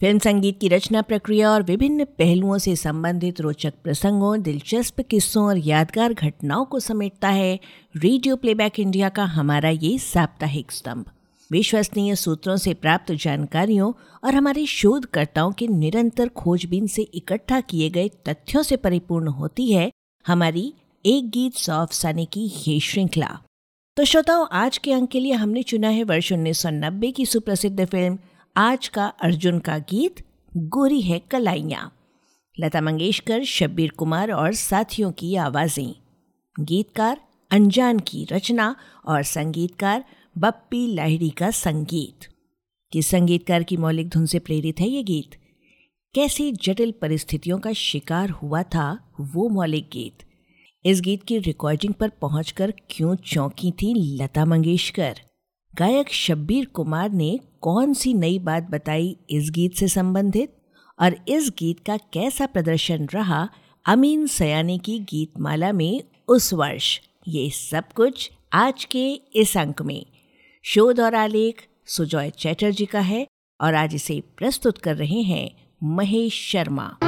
Film संगीत की रचना प्रक्रिया और विभिन्न पहलुओं से संबंधित रोचक प्रसंगों, दिलचस्प किस्सों और यादगार घटनाओं को समेटता है रेडियो प्लेबैक इंडिया का हमारा ये साप्ताहिक स्तंभ। विश्वसनीय सूत्रों से प्राप्त जानकारियों और हमारे शोधकर्ताओं के निरंतर खोजबीन से इकट्ठा किए गए तथ्यों से परिपूर्ण होती है हमारी एक गीत सौ अफसाने की ये श्रृंखला। तो श्रोताओं, आज के अंक के लिए हमने चुना है वर्ष 1990 की सुप्रसिद्ध फ़िल्म आज का अर्जुन का गीत गोरी है कलाइया। लता मंगेशकर, शब्बीर कुमार और साथियों की आवाज़ें। गीतकार अनजान की रचना और संगीतकार बप्पी लाहिड़ी का संगीत। किस संगीतकार की मौलिक धुन से प्रेरित है ये गीत? कैसी जटिल परिस्थितियों का शिकार हुआ था वो मौलिक गीत। इस गीत की रिकॉर्डिंग पर पहुंचकर क्यों चौंकी थी लता मंगेशकर? गायक शब्बीर कुमार ने कौन सी नई बात बताई इस गीत से संबंधित? और इस गीत का कैसा प्रदर्शन रहा? अमीन सयानी की गीतमाला में उस वर्ष। ये सब कुछ आज के इस अंक में। शोध और आलेख सुजॉय चैटर्जी का है और आज इसे प्रस्तुत कर रहे हैं महेश शर्मा।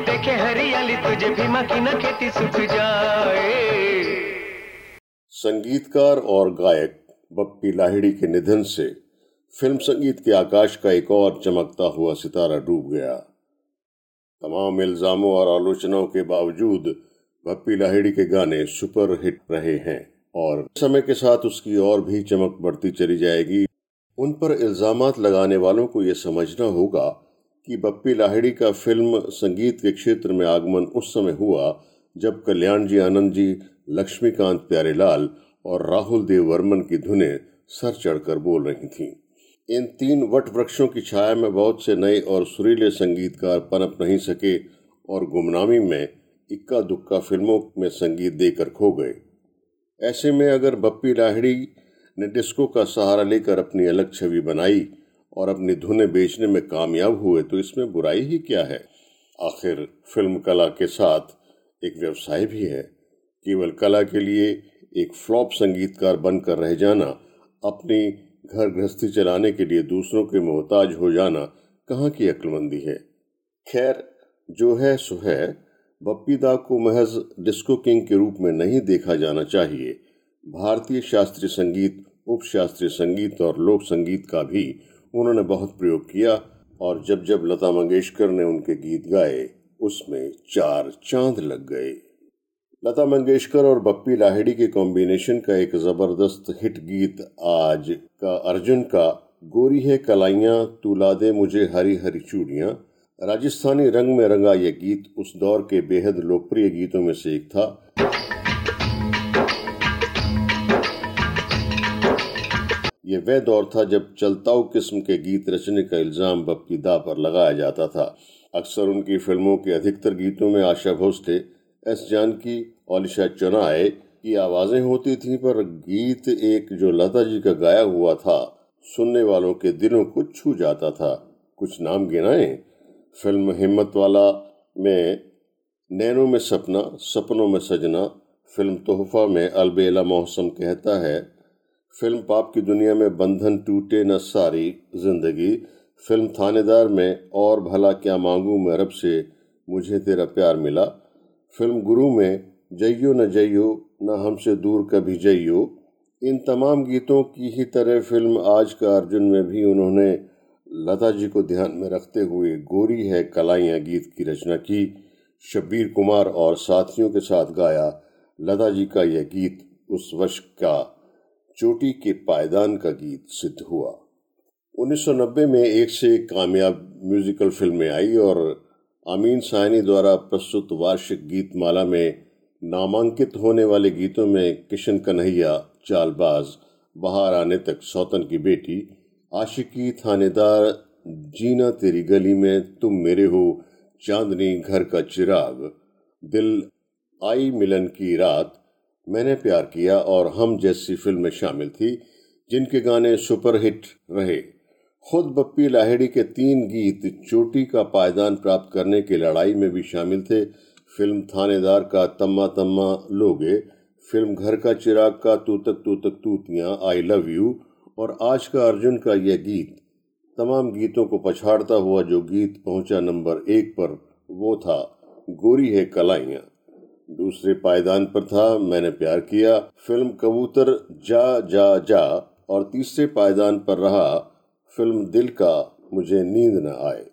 देखे हरियाली तुझे भी की खेती सूख जाए। संगीतकार और गायक बप्पी लाहिड़ी के निधन से फ़िल्म संगीत के आकाश का एक और चमकता हुआ सितारा डूब गया। तमाम इल्जामों और आलोचनाओं के बावजूद बप्पी लाहिड़ी के गाने सुपर हिट रहे हैं और समय के साथ उसकी और भी चमक बढ़ती चली जाएगी। उन पर इल्ज़ाम लगाने वालों को यह समझना होगा कि बप्पी लाहिड़ी का फ़िल्म संगीत के क्षेत्र में आगमन उस समय हुआ, जब कल्याण जी, आनंद जी, लक्ष्मीकांत प्यारेलाल और राहुल देव वर्मन की धुनें सर चढ़कर बोल रही थीं। इन तीन वट वृक्षों की छाया में बहुत से नए और सुरीले संगीतकार पनप नहीं सके और गुमनामी में इक्का दुक्का फ़िल्मों में संगीत देकर खो गए ऐसे में अगर बप्पी लाहिड़ी ने डिस्को का सहारा लेकर अपनी अलग छवि बनाई और अपनी धुनें बेचने में कामयाब हुए तो इसमें बुराई ही क्या है? आखिर फ़िल्म कला के साथ एक व्यवसाय भी है। केवल कला के लिए एक फ्लॉप संगीतकार बनकर रह जाना, अपनी घर गृहस्थी चलाने के लिए दूसरों के मोहताज हो जाना कहाँ की अक्लमंदी है? खैर, जो है सो है। बप्पी दा को महज डिस्को किंग के रूप में नहीं देखा जाना चाहिए। भारतीय शास्त्रीय संगीत उप शास्त्रीय संगीत और लोक संगीत का भी उन्होंने बहुत प्रयोग किया और जब जब लता मंगेशकर ने उनके गीत गाए, उसमें चार चाँद लग गए। लता मंगेशकर और बप्पी लाहिड़ी के कॉम्बिनेशन का एक ज़बरदस्त हिट गीत आज का अर्जुन का, गोरी है कलाइया, तू दे मुझे हरी हरी चूड़िया। राजस्थानी रंग में रंगा यह गीत उस दौर के बेहद लोकप्रिय गीतों में से एक था। ये वह दौर था जब चलताऊ किस्म के गीत रचने का इल्ज़ाम बप्पी दा पर लगाया जाता था। अक्सर उनकी फ़िल्मों के अधिकतर गीतों में आशा भोसले एस जानकी और ओलिशा चुनाए की आवाज़ें होती थीं पर गीत एक जो लता जी का गाया हुआ था, सुनने वालों के दिलों को छू जाता था। कुछ नाम गिनाएँ? फ़िल्म हिम्मत वाला में नैनों में सपना, सपनों में सजना, फ़िल्म तोहफा में अलबेला मौसम कहता है। फ़िल्म पाप की दुनिया में बंधन टूटे न सारी ज़िंदगी। फ़िल्म थानेदार में और भला क्या मांगू मैं रब से, मुझे तेरा प्यार मिला। फ़िल्म गुरु में, जइयो न जइयो, न हमसे दूर कभी जइयो। इन तमाम गीतों की ही तरह फ़िल्म आज का अर्जुन में भी उन्होंने लता जी को ध्यान में रखते हुए गोरी है कलाइयाँ गीत की रचना की, शब्बीर कुमार और साथियों के साथ गाया लता जी का यह गीत उस वर्ष का चोटी के पायदान का गीत सिद्ध हुआ। 1990 में एक से एक कामयाब म्यूजिकल फ़िल्में आई और अमीन साहनी द्वारा प्रस्तुत वार्षिक गीतमाला में नामांकित होने वाले गीतों में किशन कन्हैया, चालबाज, बाहर आने तक सौतन की बेटी, आशिकी थानेदार, जीना तेरी गली में तुम मेरे हो, चांदनी घर का चिराग, दिल आई मिलन की रात मैंने प्यार किया और हम जैसी फ़िल्में शामिल थी, जिनके गाने सुपरहिट रहे। खुद बप्पी लाहिड़ी के तीन गीत चोटी का पायदान प्राप्त करने की लड़ाई में भी शामिल थे। फ़िल्म थानेदार का तम्मा तम्मा लोगे, फ़िल्म घर का चिराग का तू तक तू तक तूतियाँ आई लव यू और आज का अर्जुन का यह गीत। तमाम गीतों को पछाड़ता हुआ जो गीत पहुँचा नंबर एक पर, वो था, गोरी है कलाइया। दूसरे पायदान पर था, मैंने प्यार किया। फ़िल्म कबूतर जा जा जा, और तीसरे पायदान पर रहा, फ़िल्म दिल का, मुझे नींद न आए।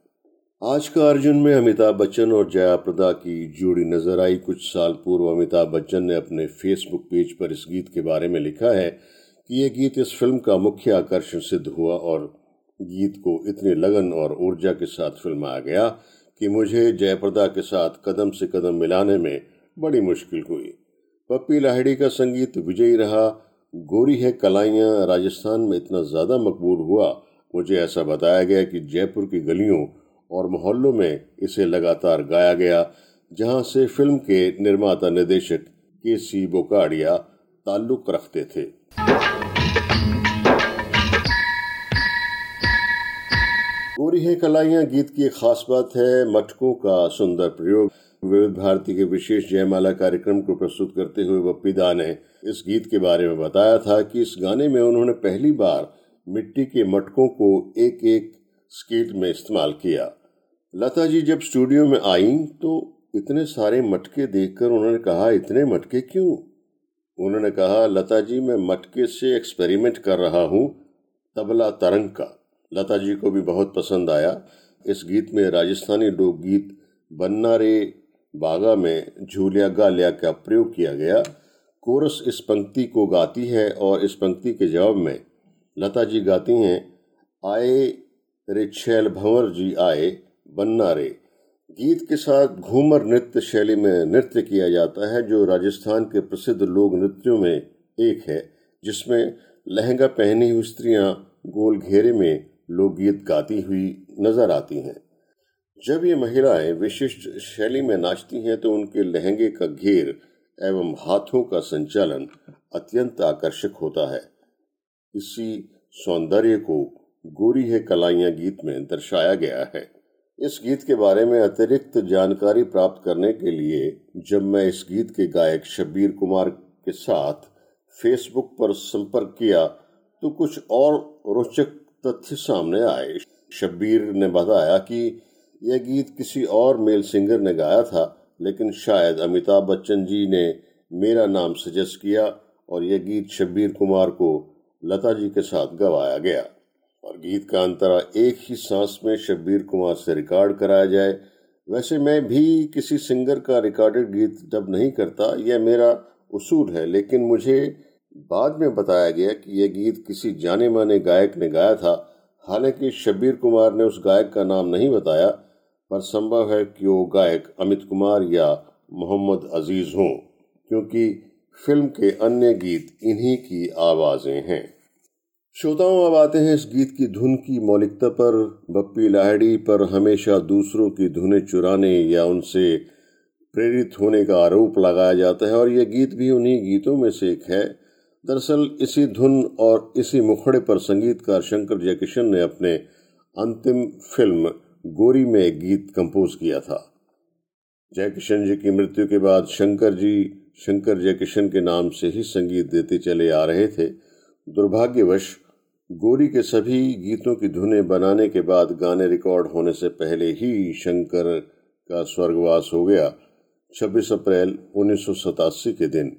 आज का अर्जुन में अमिताभ बच्चन और जया प्रदा की जोड़ी नज़र आई। कुछ साल पूर्व अमिताभ बच्चन ने अपने फेसबुक पेज पर इस गीत के बारे में लिखा है कि यह गीत इस फ़िल्म का मुख्य आकर्षण सिद्ध हुआ और गीत को इतने लगन और ऊर्जा के साथ फिल्माया गया कि मुझे जयप्रदा के साथ कदम से कदम मिलाने में बड़ी मुश्किल हुई। पप्पी लाहिड़ी का संगीत विजयी रहा। गोरी है कलाइयाँ, राजस्थान में इतना ज़्यादा मकबूल हुआ, मुझे ऐसा बताया गया कि जयपुर की गलियों और मोहल्लों में इसे लगातार गाया गया, जहाँ से फ़िल्म के निर्माता निर्देशक के सी बोकाडिया ताल्लुक रखते थे। गोरी है कलाइयाँ, गीत की एक खास बात है मटकों का सुंदर प्रयोग। विविध भारती के विशेष जयमाला कार्यक्रम को प्रस्तुत करते हुए बप्पी दा ने इस गीत के बारे में बताया था कि इस गाने में उन्होंने पहली बार मिट्टी के मटकों को एक एक स्केट में इस्तेमाल किया। लता जी जब स्टूडियो में आई तो इतने सारे मटके देखकर उन्होंने कहा, इतने मटके क्यों? उन्होंने कहा, लता जी, मैं मटके से एक्सपेरिमेंट कर रहा हूँ तबला तरंग का। लता जी को भी बहुत पसंद आया। इस गीत में राजस्थानी लोकगीत, बन्ना रे बागा में झूलिया गालिया का प्रयोग किया गया। कोरस इस पंक्ति को गाती है और इस पंक्ति के जवाब में लता जी गाती हैं, आए रे छैल भंवर जी आए बन्ना रे। गीत के साथ घूमर नृत्य शैली में नृत्य किया जाता है, जो राजस्थान के प्रसिद्ध लोक नृत्यों में एक है, जिसमें लहंगा पहनी हुई स्त्रियाँ गोल घेरे में लोकगीत गाती हुई नज़र आती हैं। जब ये महिलाएँ विशिष्ट शैली में नाचती हैं तो उनके लहंगे का घेर एवं हाथों का संचालन अत्यंत आकर्षक होता है। इसी सौंदर्य को गोरी है कलाइया गीत में दर्शाया गया है। इस गीत के बारे में अतिरिक्त जानकारी प्राप्त करने के लिए जब मैं इस गीत के गायक शब्बीर कुमार के साथ फेसबुक पर संपर्क किया तो कुछ और रोचक तथ्य सामने आए। शब्बीर ने बताया कि यह गीत किसी और मेल सिंगर ने गाया था, लेकिन शायद अमिताभ बच्चन जी ने मेरा नाम सजेस्ट किया और यह गीत शब्बीर कुमार को लता जी के साथ गवाया गया। और गीत का अंतरा एक ही सांस में शब्बीर कुमार से रिकॉर्ड कराया जाए, वैसे मैं भी किसी सिंगर का रिकॉर्डेड गीत डब नहीं करता, यह मेरा उसूल है, लेकिन मुझे बाद में बताया गया कि यह गीत किसी जाने माने गायक ने गाया था। हालाँकि शब्बीर कुमार ने उस गायक का नाम नहीं बताया पर संभव है कि वो गायक अमित कुमार या मोहम्मद अज़ीज़ हों, क्योंकि फ़िल्म के अन्य गीत इन्हीं की आवाज़ें हैं। श्रोताओं, अब आते हैं इस गीत की धुन की मौलिकता पर। बप्पी लाहड़ी पर हमेशा दूसरों की धुनें चुराने या उनसे प्रेरित होने का आरोप लगाया जाता है, और यह गीत भी उन्हीं गीतों में से एक है। दरअसल इसी धुन और इसी मुखड़े पर संगीतकार शंकर जयकिशन ने अपने अंतिम फ़िल्म गोरी में एक गीत कंपोज किया था। जयकिशन जी की मृत्यु के बाद शंकर जी शंकर जयकिशन के नाम से ही संगीत देते चले आ रहे थे। दुर्भाग्यवश, गोरी के सभी गीतों की धुनें बनाने के बाद गाने रिकॉर्ड होने से पहले ही शंकर का स्वर्गवास हो गया। 26 अप्रैल उन्नीस सौ सतासी के दिन।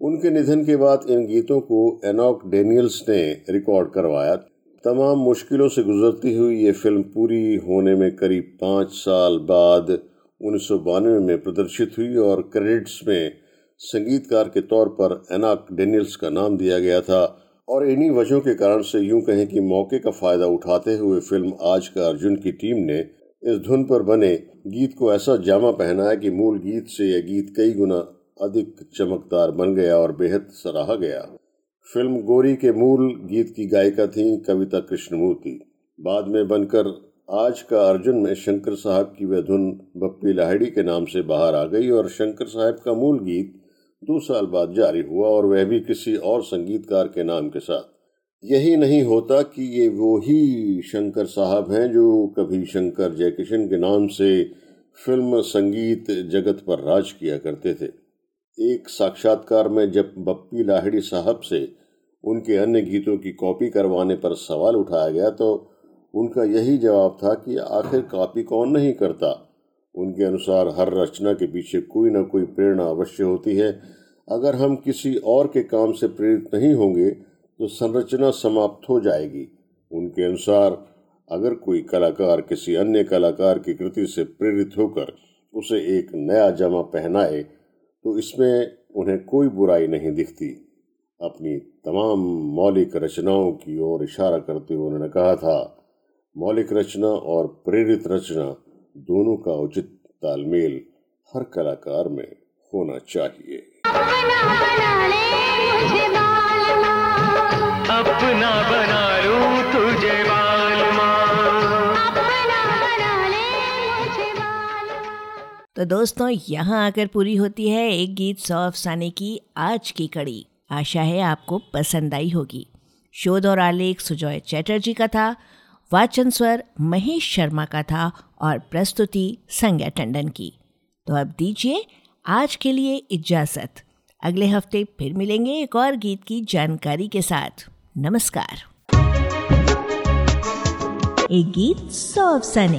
उनके निधन के बाद इन गीतों को एनॉक डेनियल्स ने रिकॉर्ड करवाया। तमाम मुश्किलों से गुजरती हुई ये फ़िल्म पूरी होने में करीब पाँच साल बाद उन्नीस सौ बानवे में प्रदर्शित हुई और क्रेडिट्स में संगीतकार के तौर पर एनाक डेनियल्स का नाम दिया गया था। और इन्हीं वजहों के कारण से यूँ कहें कि मौके का फ़ायदा उठाते हुए फ़िल्म आज का अर्जुन की टीम ने इस धुन पर बने गीत को ऐसा जामा पहनाया कि मूल गीत से यह गीत कई गुना अधिक चमकदार बन गया और बेहद सराहा गया। फ़िल्म गोरी के मूल गीत की गायिका थी कविता कृष्णमूर्ति। बाद में बनकर आज का अर्जुन में शंकर साहब की वह धुन बप्पी लाहिड़ी के नाम से बाहर आ गई और शंकर साहब का मूल गीत दो साल बाद जारी हुआ और वह भी किसी और संगीतकार के नाम के साथ। यही नहीं होता कि ये वो ही शंकर साहब हैं जो कभी शंकर जयकिशन के नाम से फ़िल्म संगीत जगत पर राज किया करते थे। एक साक्षात्कार में जब बप्पी लाहिड़ी साहब से उनके अन्य गीतों की कॉपी करवाने पर सवाल उठाया गया तो उनका यही जवाब था कि आखिर कॉपी कौन नहीं करता। उनके अनुसार हर रचना के पीछे कोई ना कोई प्रेरणा अवश्य होती है। अगर हम किसी और के काम से प्रेरित नहीं होंगे तो संरचना समाप्त हो जाएगी। उनके अनुसार, अगर कोई कलाकार किसी अन्य कलाकार की कृति से प्रेरित होकर उसे एक नया जमा पहनाए तो इसमें उन्हें कोई बुराई नहीं दिखती। अपनी तमाम मौलिक रचनाओं की ओर इशारा करते हुए उन्होंने कहा था, मौलिक रचना और प्रेरित रचना दोनों का उचित तालमेल हर कलाकार में होना चाहिए। तो दोस्तों, यहाँ आकर पूरी होती है एक गीत सौ अफसाने की आज की कड़ी। आशा है आपको पसंद आई होगी। शोध और आलेख सुजॉय चैटर्जी का था, वाचन स्वर महेश शर्मा का था और प्रस्तुति संज्ञा टंडन की। तो अब दीजिए आज के लिए इजाज़त। अगले हफ़्ते फिर मिलेंगे एक और गीत की जानकारी के साथ। नमस्कार। एक गीत सौ अफसाने।